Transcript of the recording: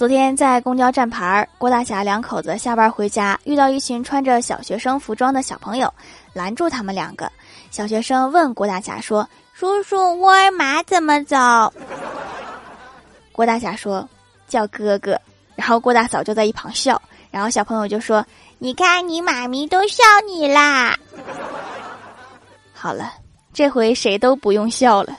昨天在公交站牌儿郭大侠两口子下班回家遇到一群穿着小学生服装的小朋友拦住他们两个小学生问郭大侠说叔叔沃尔玛怎么走郭大侠说叫哥哥然后郭大嫂就在一旁笑然后小朋友就说你看你妈咪都笑你啦。好了这回谁都不用笑了。